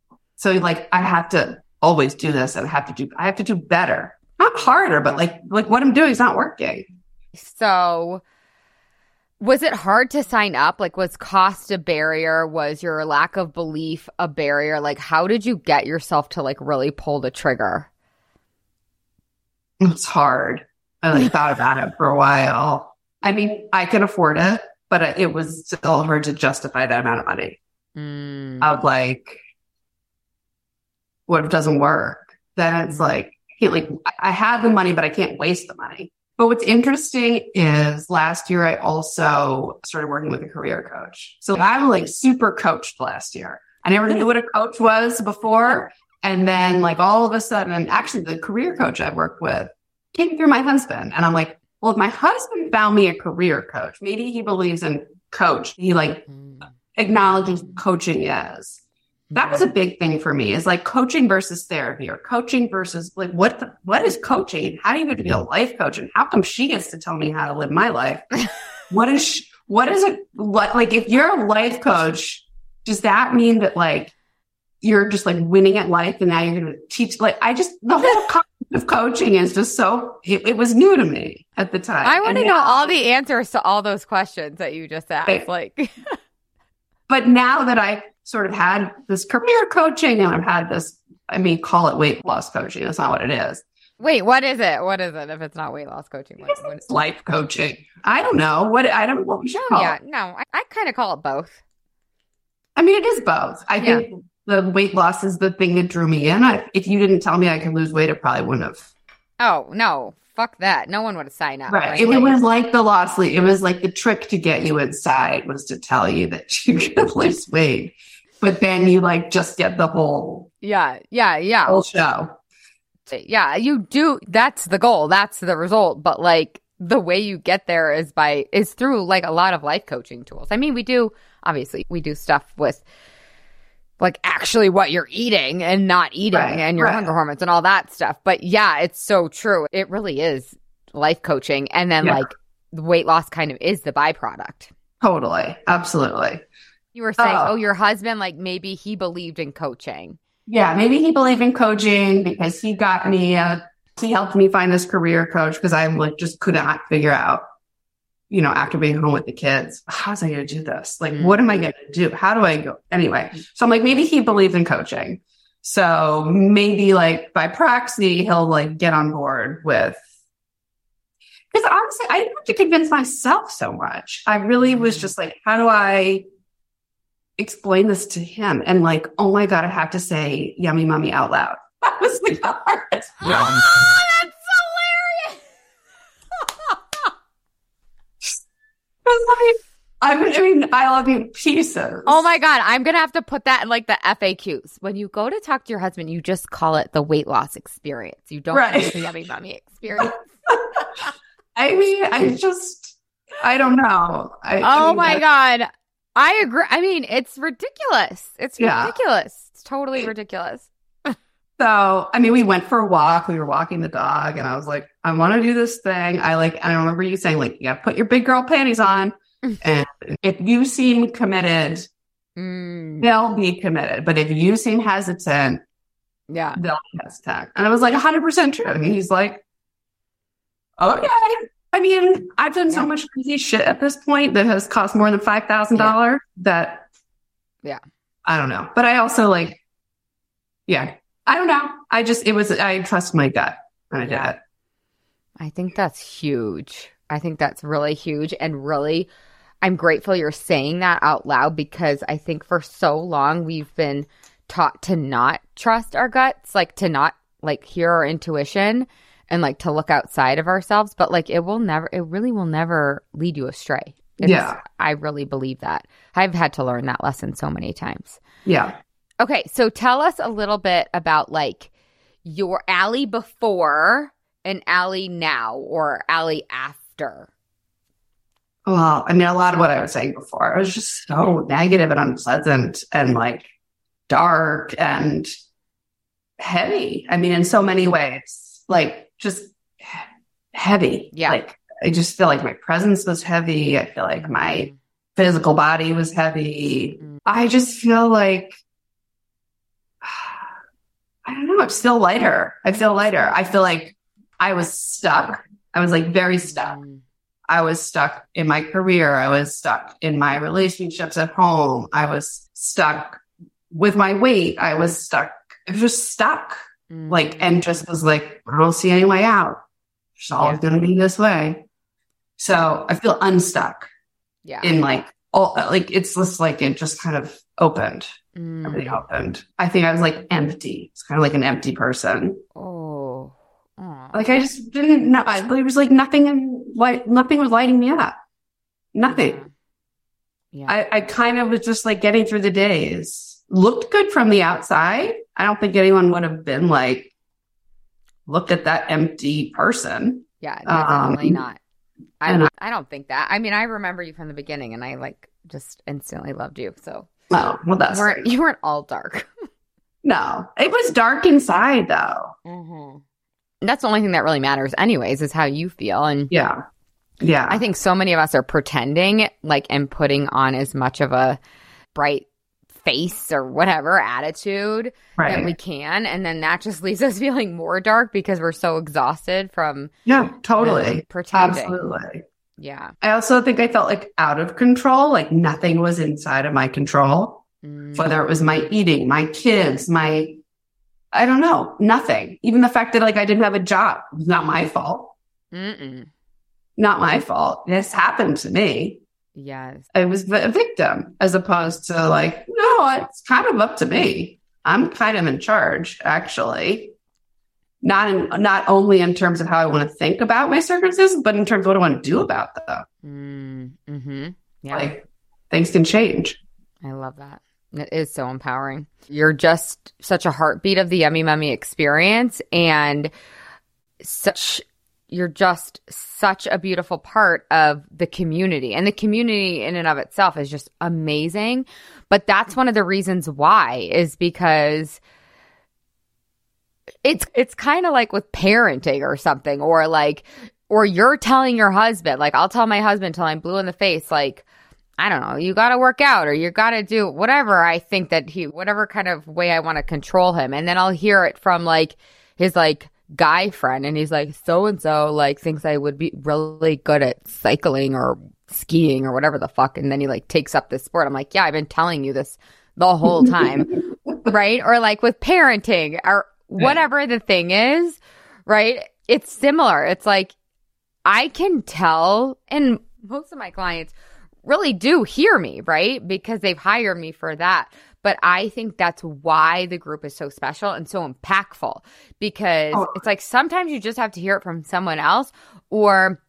so like I have to always do this and I have to do I have to do better. Not harder, but like like what I'm doing is not working. So was it hard to sign up? Like was cost a barrier? Was your lack of belief a barrier? Like how did you get yourself to like really pull the trigger? It's hard. I like thought about it for a while. I mean, I can afford it, but it was still hard to justify that amount of money. Mm. of like, what if it doesn't work? Then it's like, can't like, I- I have the money, but I can't waste the money. But what's interesting is last year I also started working with a career coach. So I'm like super coached last year. I never knew what a coach was before. And then like all of a sudden, actually the career coach I worked with came through my husband. And I'm like, well, if my husband found me a career coach, maybe he believes in coach. He like Mm. acknowledges coaching is. That was a big thing for me is like coaching versus therapy or coaching versus like what the, what is coaching? How do you get to be a life coach? And how come she gets to tell me how to live my life? what is sh- what is it what like if you're a life coach, does that mean that like you're just like winning at life and now you're going to teach like I just the whole concept of coaching is just so it, it was new to me at the time. I want to know all the answers to all those questions that you just asked. Right. Like but now that I sort of had this career coaching and I've had this, I mean, call it weight loss coaching. That's not what it is. Wait, what is it? What is it if it's not weight loss coaching? What, what It's life coaching. I don't know what I don't what we should no, call yeah, it. no, I, I kind of call it both. I mean, it is both. I think the weight loss is the thing that drew me in. I, if you didn't tell me I could lose weight, I probably wouldn't have. Oh no, fuck that. No one would have signed up. Right. It, it was like the loss lead. It was like the trick to get you inside was to tell you that you could lose weight. But then you like just get the whole yeah, yeah, yeah. whole show. yeah, you do. That's the goal. That's the result. But like the way you get there is by is through like a lot of life coaching tools. I mean, we do obviously we do stuff with like actually what you're eating and not eating right, and your right. hunger hormones and all that stuff. But yeah, it's so true. It really is life coaching. And then yeah. like the weight loss kind of is the byproduct. Totally. Absolutely. You were saying, uh, oh, your husband, like maybe he believed in coaching. Yeah, maybe he believed in coaching because he got me a he helped me find this career coach because I like just could not figure out, you know, after being home with the kids, how's I going to do this? Like, mm-hmm. what am I going to do? How do I go? Anyway, so I'm like, maybe he believes in coaching. So maybe like by proxy, he'll like get on board with. Because honestly, I didn't have to convince myself so much. I really was mm-hmm. just like, how do I explain this to him? And like, oh my God, I have to say yummy mummy out loud. That was the hardest. Oh, that's hilarious. I mean, I love you pieces. Oh my God. I'm going to have to put that in like the FAQs. When you go to talk to your husband, you just call it the weight loss experience. You don't right. the yummy mummy experience. I mean, I just, I don't know. I, oh I mean, my God. I agree. I mean, it's ridiculous. It's ridiculous. Yeah. It's totally ridiculous. So, I mean, we went for a walk. We were walking the dog, and I was like, I want to do this thing. I like, I remember you saying, like, you got to put your big girl panties on. and if you seem committed, mm. they'll be committed. But if you seem hesitant, yeah, they'll be hesitant. And I was like, 100% true. And he's like, okay. I mean, I've done yeah. so much crazy shit at this point that has cost more than $5,000 yeah. that, yeah, I don't know. But I also like, yeah, I don't know. I just, it was, I trust my gut and I did it. I think that's huge. I think that's really huge. And really, I'm grateful you're saying that out loud because I think for so long we've been taught to not trust our guts, like to not like hear our intuition and like to look outside of ourselves. But like it will never, it really will never lead you astray. It's, yeah. I really believe that. I've had to learn that lesson so many times. Yeah. Okay, so tell us a little bit about like your Allie before and Allie now or Allie after. Well, I mean, a lot of what I was saying before, I was just so negative and unpleasant and like dark and heavy. I mean, in so many ways, like just heavy. Yeah. Like I just feel like my presence was heavy. I feel like my mm. physical body was heavy. Mm. I just feel like I don't know. I'm still lighter. I feel lighter. I feel like I was stuck. I was like very stuck. I was stuck in my career. I was stuck in my relationships at home. I was stuck with my weight. I was stuck. I was just stuck. Mm. Like, and just was like, I don't see any way out. It's always yeah. going to be this way. So I feel unstuck. Yeah. In like, all, like, it's just like it just kind of opened. Mm. Everything opened. I think I was like empty. It's kind of like an empty person. Oh. Like I just didn't know. It was like nothing and like nothing was lighting me up. Nothing. Yeah. yeah. I, I kind of was just like getting through the days. Looked good from the outside. I don't think anyone would have been like, look at that empty person. Yeah, definitely um, not. I, I don't think that. I mean, I remember you from the beginning and I like just instantly loved you. So Oh, well, that's you weren't, you weren't all dark. no, it was dark inside though. Mm-hmm. That's the only thing that really matters, anyways, is how you feel. And yeah, yeah, I think so many of us are pretending, like, and putting on as much of a bright face or whatever attitude right. that we can, and then that just leaves us feeling more dark because we're so exhausted from yeah, totally pretending. Absolutely. Yeah. I also think I felt like out of control, like nothing was inside of my control. Mm. Whether it was my eating, my kids, my, I don't know, nothing. Even the fact that like I didn't have a job was not my fault. Mm-mm. Not my fault. This happened to me. Yes. I was a victim as opposed to like, no, it's kind of up to me. I'm kind of in charge, actually not in, not only in terms of how I want to think about my circumstances, but in terms of what I want to do about them. Mm, hmm Yeah, like things can change. I love that. It is so empowering. You're just such a heartbeat of the Yummy Mummy experience, and such you're just such a beautiful part of the community. And the community in and of itself is just amazing. But that's one of the reasons why is because it's it's kind of like with parenting or something or like or you're telling your husband like I'll tell my husband till I'm blue in the face like I don't know, you got to work out or you got to do whatever I think that he whatever kind of way I want to control him and then I'll hear it from like his like guy friend and he's like so and so like thinks I would be really good at cycling or skiing or whatever the fuck and then he like takes up this sport. I'm like, "Yeah, I've been telling you this the whole time." right? Or like with parenting or whatever the thing is, right? It's similar. It's like I can tell, and most of my clients really do hear me, right? Because they've hired me for that. But I think that's why the group is so special and so impactful because oh. it's like sometimes you just have to hear it from someone else or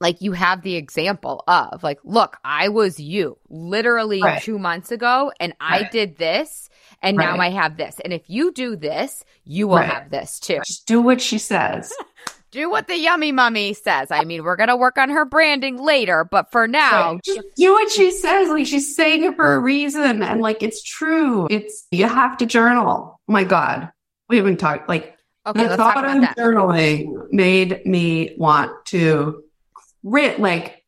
like you have the example of like, look, I was you literally right. two months ago and right. I did this and right. now I have this. And if you do this, you will have this too. Just do what she says. do what the yummy mummy says. I mean, we're going to work on her branding later, but for now, just do what she says. Like she's saying it for a reason. And like, it's true. It's, you have to journal. Oh my God. We haven't talked like, okay, the thought of that. journaling made me want to writ like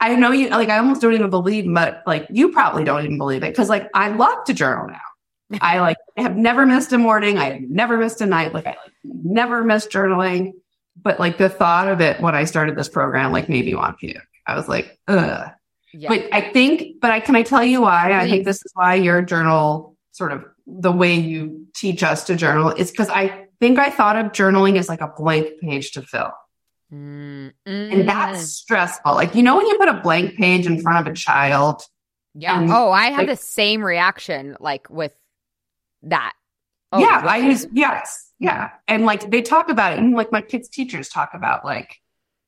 I know you like I almost don't even believe, but like you probably don't even believe it because like I love to journal now. I like have never missed a morning. I have never missed a night. Like I like, never missed journaling. But like the thought of it when I started this program like made me want to puke. I was like, ugh. Yeah. But I think, but I can I tell you why? Please. I think this is why your journal sort of the way you teach us to journal is because I think I thought of journaling as like a blank page to fill. Mm-hmm. And that's stressful. Like, you know, when you put a blank page in front of a child. Yeah. And, oh, I have like, the same reaction, like with that. Oh, yeah. I use, yes. Yeah. And like they talk about it. And like my kids' teachers talk about like,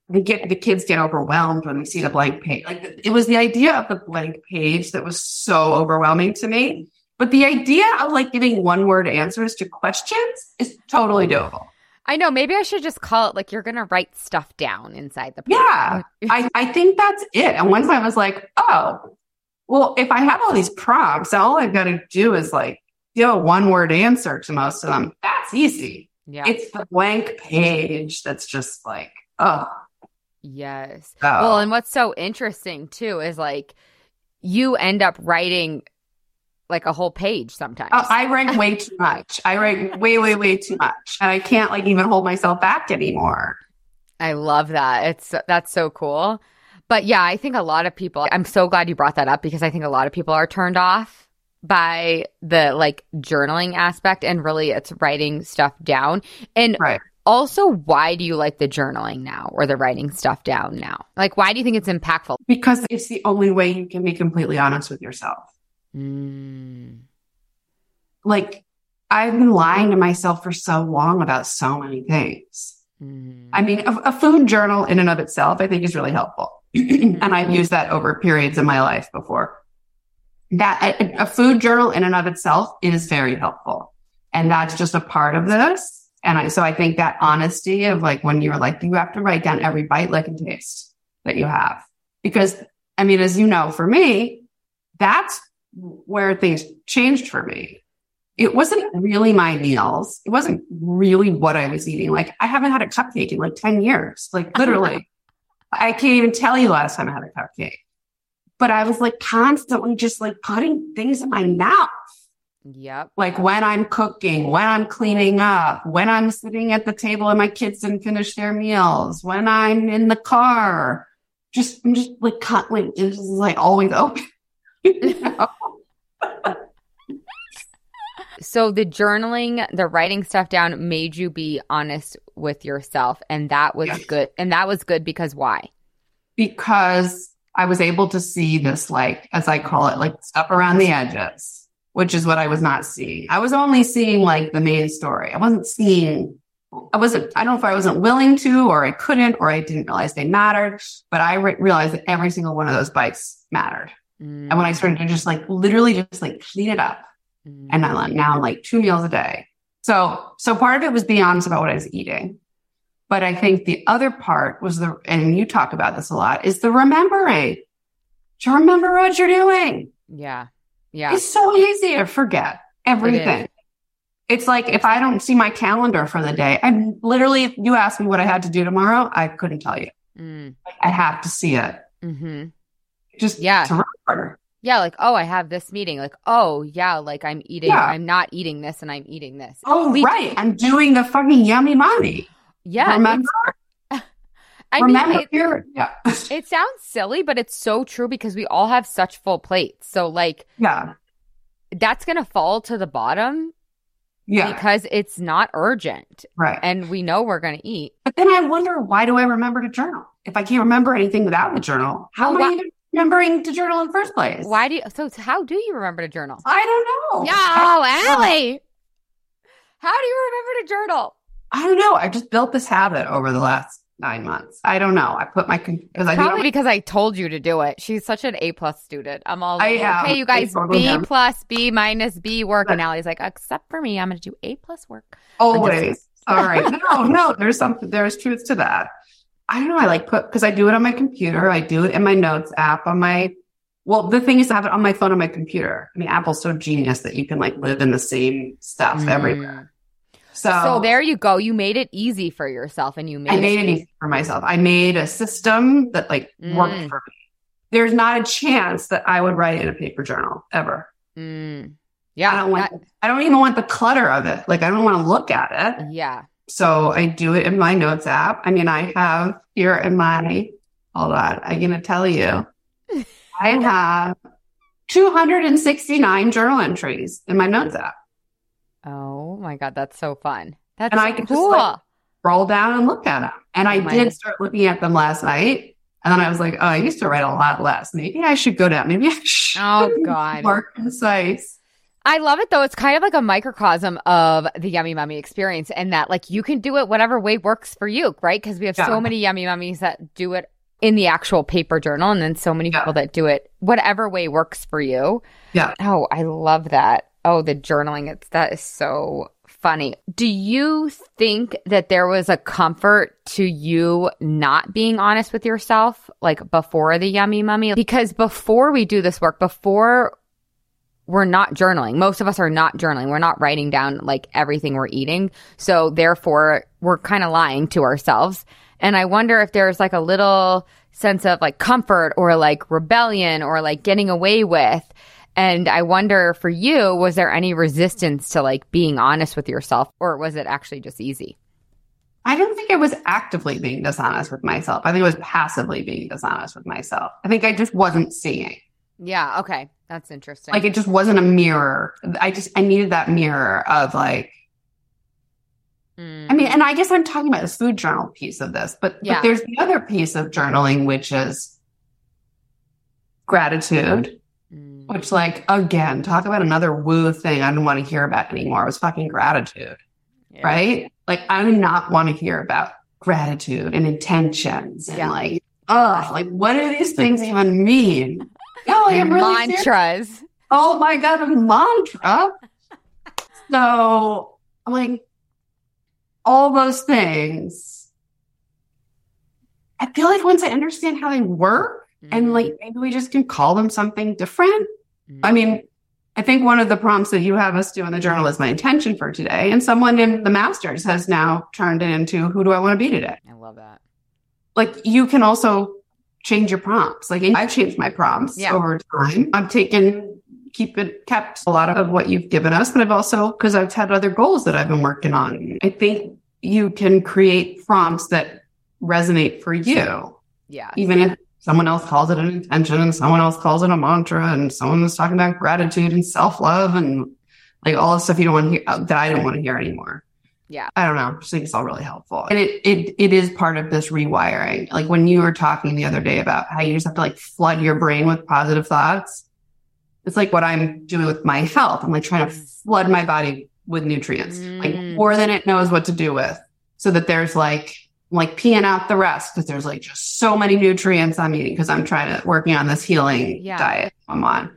they get the kids get overwhelmed when they see the blank page. Like it was the idea of the blank page that was so overwhelming to me. But the idea of like giving one word answers to questions is totally doable. I know. Maybe I should just call it like you're going to write stuff down inside the. Yeah. I, I think that's it. And once I was like, oh, well, if I have all these prompts, all I've got to do is like give a one word answer to most of them. That's easy. Yeah. It's the blank page that's just like, oh. Yes. Oh. Well, and what's so interesting too is like you end up writing like a whole page sometimes. Oh, I write way too much. I write way, way, way too much. And I can't like even hold myself back anymore. I love that. It's that's so cool. But yeah, I think a lot of people I'm so glad you brought that up because I think a lot of people are turned off by the like journaling aspect and really it's writing stuff down. And right. also why do you like the journaling now or the writing stuff down now? Like why do you think it's impactful? Because it's the only way you can be completely honest with yourself. Mm. Like, I've been lying to myself for so long about so many things. Mm. I mean, a, a, food journal in and of itself, I think is really helpful. and I've used that over periods in my life before. That a, a food journal in and of itself is very helpful. And that's just a part of this. And I, so I think that honesty of like when you're like, you have to write down every bite, like and taste that you have. Because I mean, as you know, for me, that's where things changed for me. It wasn't really my meals. It wasn't really what I was eating. Like I haven't had a cupcake in like 10 years. Like literally. I can't even tell you last time I had a cupcake. But I was like constantly just like putting things in my mouth. Yep. Like when I'm cooking, when I'm cleaning up, when I'm sitting at the table and my kids didn't finish their meals, when I'm in the car, just, I'm just like, like, it's like always open. so the journaling, the writing stuff down made you be honest with yourself and that was yes. good. And that was good because why? Because I was able to see this like as I call it like stuff around the edges, which is what I was not seeing. I was only seeing like the main story. I wasn't seeing I wasn't, I don't know if I wasn't willing to, or I couldn't, or I didn't realize they mattered, but I re- realized that every single one of those bites mattered. Mm. And when I started to just like literally just like clean it up, mm. and I like now I'm like two meals a day. So so part of it was being honest about what I was eating. But I think the other part was the, and you talk about this a lot, is the remembering. To remember what you're doing. Yeah. Yeah. It's so easy to forget everything. It it's like if I don't see my calendar for the day, I'm literally, if you ask me what I had to do tomorrow, I couldn't tell you. Mm. I have to see it. Mm-hmm. Just yeah. to remember. Yeah, like, oh, I have this meeting. Like, oh, yeah, like I'm eating, yeah. I'm not eating this and I'm eating this. Oh, we, right. I'm doing the fucking yummy mommy. Yeah. Remember? I Remember mean, it, yeah. it sounds silly, but it's so true because we all have such full plates. So, like, yeah, that's going to fall to the bottom. Yeah. Because it's not urgent. Right. And we know we're going to eat. But then I wonder, why do I remember to journal? If I can't remember anything without the journal, how am I remembering to journal in the first place? Why do you, so how do you remember to journal? I don't know. Yeah. Oh, Allie. How do you remember to journal? I don't know. I just built this habit over the last nine months. I don't know. I put my because I probably because I told you to do it. She's such an A plus student. I'm all like, okay, you guys, B plus, B minus, B work, and Allie's like, except for me, I'm going to do A plus work. Always. all right. No, no. There's something. There's truth to that. I don't know. I like put because I do it on my computer. I do it in my notes app on my. Well, the thing is, I have it on my phone on my computer. I mean, Apple's so genius that you can like live in the same stuff mm. everywhere. So, so there you go. You made it easy for yourself and you made I made it easy for myself. I made a system that like mm. worked for me. There's not a chance that I would write in a paper journal ever. Mm. Yeah. I don't want, that, I don't even want the clutter of it. Like I don't want to look at it. Yeah. So I do it in my notes app. I mean, I have here in my, hold on, I'm going to tell you, I have 269 journal entries in my notes app. Oh my god, that's so fun. That's and I could cool. just like, roll down and look at them. And I oh did start looking at them last night. And then I was like, oh, I used to write a lot less. Maybe I should go down. Maybe I should. Oh God, more concise. I love it though. It's kind of like a microcosm of the Yummy Mummy experience, and that like you can do it whatever way works for you, right? Because we have yeah. so many Yummy Mummies that do it in the actual paper journal, and then so many yeah. people that do it whatever way works for you. Yeah. Oh, I love that. Oh, the journaling. It's that is so funny. Do you think that there was a comfort to you not being honest with yourself like before the yummy mummy? Because before we do this work, before we're not journaling, most of us are not journaling. We're not writing down like everything we're eating. So therefore, we're kind of lying to ourselves. And I wonder if there's like a little sense of like comfort or like rebellion or like getting away with and I wonder for you, was there any resistance to like being honest with yourself or was it actually just easy? I don't think I was actively being dishonest with myself. I think I was passively being dishonest with myself. I think I just wasn't seeing. Yeah. Okay. That's interesting. Like it just wasn't a mirror. I just, I needed that mirror of like, mm. I mean, and I guess I'm talking about the food journal piece of this, but, yeah. but there's the other piece of journaling, which is gratitude which, like, again, talk about another woo thing I didn't want to hear about anymore. It was fucking gratitude, yeah. right? Like, I do not want to hear about gratitude and intentions and yeah. like, oh, like, what do these things even mean? No, I'm really mantras. Serious. Oh my god, a mantra. so I'm like, all those things. I feel like once I understand how they work, and like mm-hmm. maybe we just can call them something different. Mm-hmm. I mean, I think one of the prompts that you have us do in the journal is my intention for today. And someone in the masters has now turned it into who do I want to be today? I love that. Like you can also change your prompts. Like I've changed my prompts yeah. over time. I've taken keep it kept a lot of what you've given us, but I've also because I've had other goals that I've been working on. I think you can create prompts that resonate for you. Yeah. Even if someone else calls it an intention and someone else calls it a mantra and someone was talking about gratitude and self-love and like all the stuff you don't want to hear uh, that I don't want to hear anymore. Yeah. I don't know. I just think it's all really helpful. And it it it is part of this rewiring. Like when you were talking the other day about how you just have to like flood your brain with positive thoughts. It's like what I'm doing with my health. I'm like trying to flood my body with nutrients, mm. like more than it knows what to do with. So that there's like like peeing out the rest because there's like just so many nutrients I'm eating because I'm trying to working on this healing yeah. diet I'm on.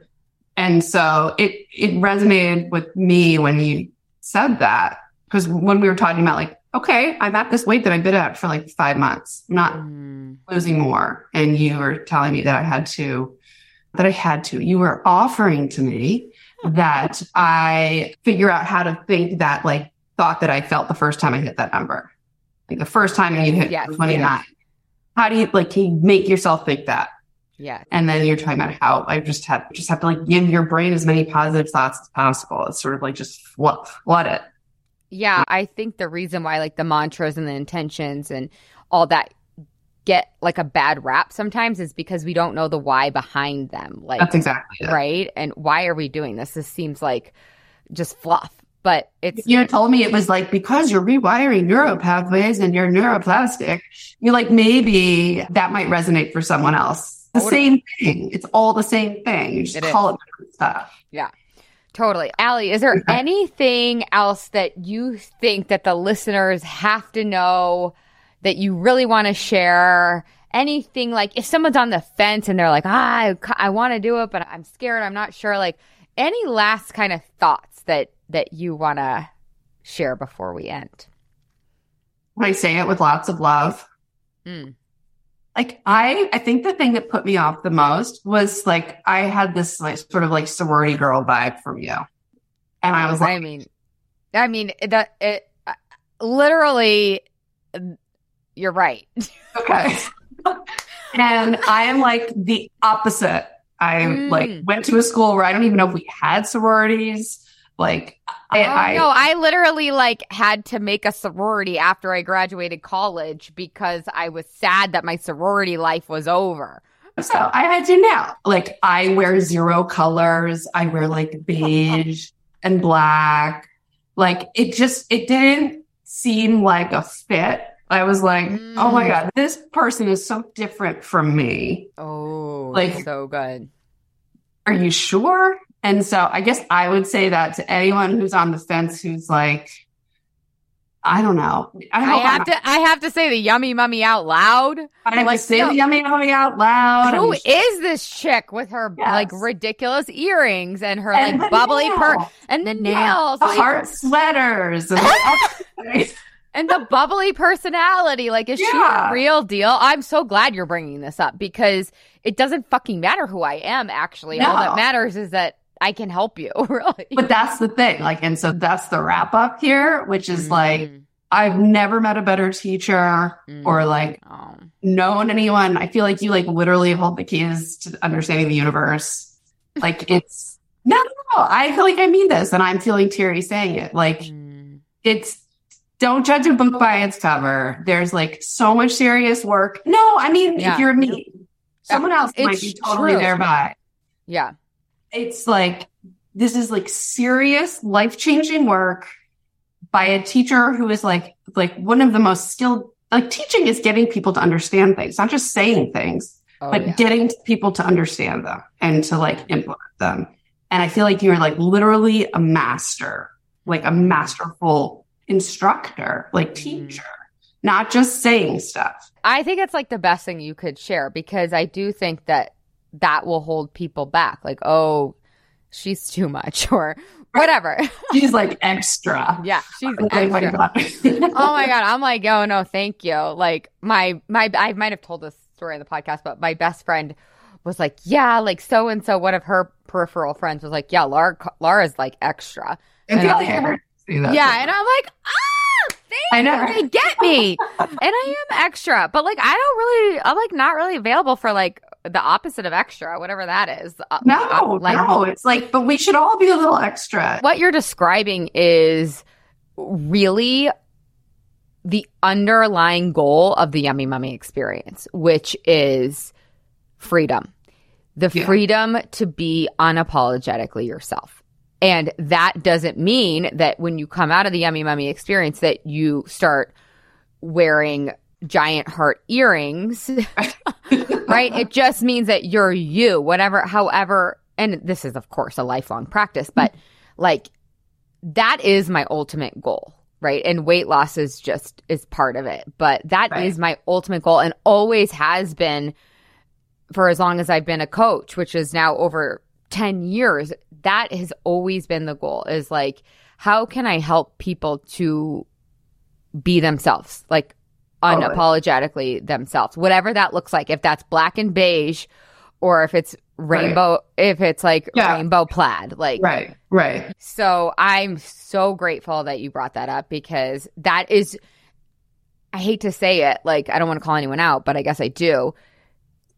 And so it it resonated with me when you said that because when we were talking about like okay, I'm at this weight that I've been at for like five months. I'm not mm. losing more. And you were telling me that I had to, that I had to, you were offering to me that I figure out how to think that like thought that I felt the first time I hit that number. Like the first time you hit yes, 29. Yes. How do you like, can you make yourself think that? Yeah. And then you're talking about how I just have, just have to like give your brain as many positive thoughts as possible. It's sort of like just flood, flood it. Yeah, I think the reason why like the mantras and the intentions and all that get like a bad rap sometimes is because we don't know the why behind them. Like That's exactly it. right. And why are we doing this? This seems like just fluff. But it's you know told me it was like because you're rewiring neural pathways and you're neuroplastic, you're like maybe that might resonate for someone else. The same thing. It's all the same thing. You just it call is. it different stuff. Yeah. Totally. Allie, is there anything else that you think that the listeners have to know that you really want to share? Anything like if someone's on the fence and they're like, ah, I, I want to do it, but I'm scared, I'm not sure. Like any last kind of thoughts that, that you want to share before we end? I say it with lots of love. Mm like I, I think the thing that put me off the most was like I had this like sort of like sorority girl vibe from you, and I was like, I mean, I mean that it uh, literally, you're right. okay, and I am like the opposite. I mm. like went to a school where I don't even know if we had sororities. Like I, oh, I, no, I literally like had to make a sorority after I graduated college because I was sad that my sorority life was over. So I had to now. Like I wear zero colors. I wear like beige and black. Like it just it didn't seem like a fit. I was like, mm. oh my mm. God, this person is so different from me. Oh, like so good. Are you sure? And so I guess I would say that to anyone who's on the fence who's like, I don't know. I, I have to. I have to say the yummy mummy out loud. I like say the yummy mummy out loud. Who is this chick with her yes. like ridiculous earrings and her and like bubbly per and the nails, yeah. the like, heart sweaters, and, and, the bubbly personality? Like, is yeah. she a real deal? I'm so glad you're bringing this up because it doesn't fucking matter who I am. Actually, no. all that matters is that I can help you, really. But that's the thing. Like, and so that's the wrap up here, which is mm-hmm. like, I've never met a better teacher mm-hmm. or like oh. known anyone. I feel like you like literally hold the keys to understanding the universe. Like it's no, no, no. I feel like I mean this and I'm feeling teary saying it. Like mm. it's don't judge a book by its cover. There's like so much serious work. No, I mean, yeah. if you're me, someone else it's might be totally true. thereby. Yeah it's like this is like serious life changing work by a teacher who is like like one of the most skilled like teaching is getting people to understand things not just saying things oh, but yeah. getting people to understand them and to like implement them and i feel like you're like literally a master like a masterful instructor like mm. teacher mm. not just saying stuff i think it's like the best thing you could share because i do think that that will hold people back. Like, oh, she's too much or whatever. she's like extra. Yeah, she's extra. oh my god, I'm like, oh no, thank you. Like my my I might have told this story in the podcast, but my best friend was like, yeah, like so and so. One of her peripheral friends was like, yeah, Laura Laura's like extra. And, and like, never see that. yeah, and I'm like, ah, I know. They get me. and I am extra. But like I don't really I'm like not really available for like the opposite of extra, whatever that is. Uh, no, uh, like, no, it's like, but we should all be a little extra. What you're describing is really the underlying goal of the Yummy Mummy experience, which is freedom. The yeah. freedom to be unapologetically yourself. And that doesn't mean that when you come out of the Yummy Mummy experience that you start wearing giant heart earrings, right? It just means that you're you, whatever, however, and this is, of course, a lifelong practice, but like that is my ultimate goal. Right. And weight loss is just, is part of it. But that right. is my ultimate goal and always has been for as long as I've been a coach, which is now over 10 years. That has always been the goal is like, how can I help people to be themselves, like unapologetically themselves, whatever that looks like. If that's black and beige, or if it's rainbow, right. if it's like yeah. rainbow plaid, like right, right. So I'm so grateful that you brought that up because that is. I hate to say it, like I don't want to call anyone out, but I guess I do.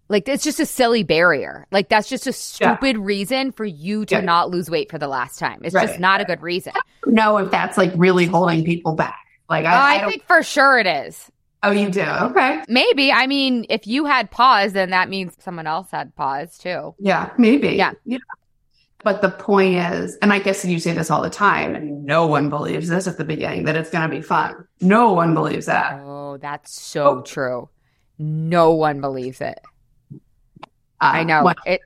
Like it's just a silly barrier. Like that's just a stupid yeah. reason for you to yeah. not lose weight for the last time. It's right. just not a good reason. No, if that's like really holding people back. Like I, oh, I, I think for sure it is. Oh, you do? Okay. Maybe. I mean, if you had pause, then that means someone else had pause too. Yeah, maybe. Yeah. Yeah. But the point is, and I guess you say this all the time, and no one believes this at the beginning that it's going to be fun. No one believes that. Oh, that's so oh. true. No one believes it. Ah, I know well, it.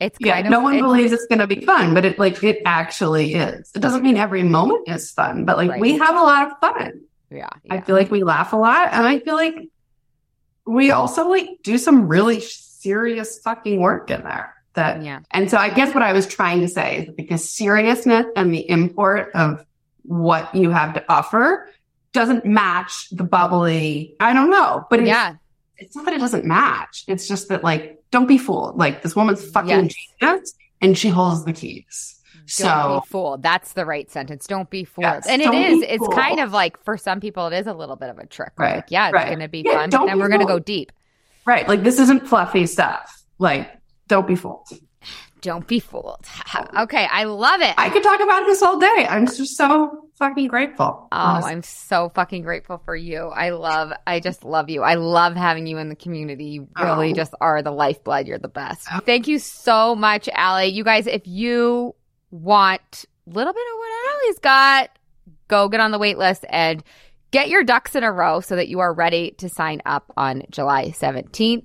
It's yeah. Of, no one believes it's going to be fun, but it like it actually is. It doesn't mean every moment is fun, but like right. we have a lot of fun. Yeah, yeah, I feel like we laugh a lot, and I feel like we also like do some really serious fucking work in there. That yeah. And so I guess what I was trying to say is because seriousness and the import of what you have to offer doesn't match the bubbly. I don't know, but yeah, it's not that it doesn't match. It's just that like don't be fooled. Like this woman's fucking yes. genius and she holds the keys. Don't so be fooled. That's the right sentence. Don't be fooled. Yes, and it is. It's fooled. kind of like for some people, it is a little bit of a trick. Right. Like, yeah, it's right. going to be yeah, fun, but then we're going to go deep. Right. Like this isn't fluffy stuff. Like don't be fooled. Don't be fooled. Okay, I love it. I could talk about this all day. I'm just so fucking grateful. Oh, honestly. I'm so fucking grateful for you. I love, I just love you. I love having you in the community. You really oh. just are the lifeblood. You're the best. Oh. Thank you so much, Allie. You guys, if you want a little bit of what Allie's got, go get on the wait list and get your ducks in a row so that you are ready to sign up on July 17th.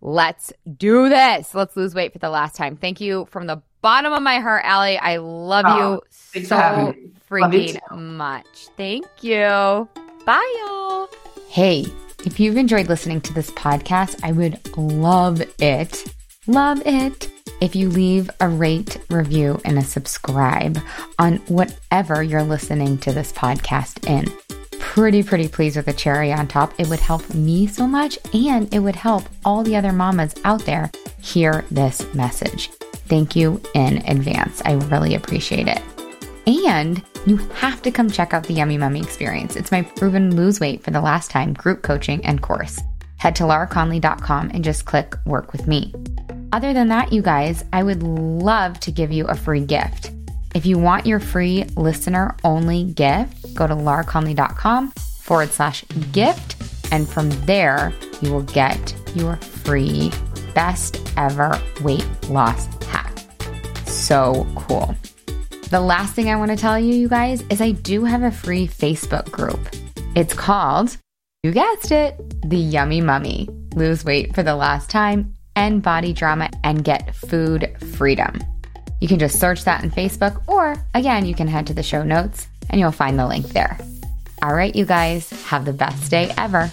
Let's do this. Let's lose weight for the last time. Thank you from the bottom of my heart, Allie. I love oh, you so freaking love much. Thank you. Bye, y'all. Hey, if you've enjoyed listening to this podcast, I would love it, love it if you leave a rate, review, and a subscribe on whatever you're listening to this podcast in pretty, pretty pleased with the cherry on top. It would help me so much and it would help all the other mamas out there hear this message. Thank you in advance. I really appreciate it. And you have to come check out the Yummy Mummy experience. It's my proven lose weight for the last time group coaching and course. Head to lauraconley.com and just click work with me. Other than that, you guys, I would love to give you a free gift. If you want your free listener only gift, go to lauraconley.com forward slash gift. And from there, you will get your free best ever weight loss hack. So cool. The last thing I want to tell you, you guys, is I do have a free Facebook group. It's called, you guessed it, The Yummy Mummy. Lose weight for the last time, end body drama, and get food freedom. You can just search that in Facebook, or again, you can head to the show notes and you'll find the link there. All right, you guys, have the best day ever.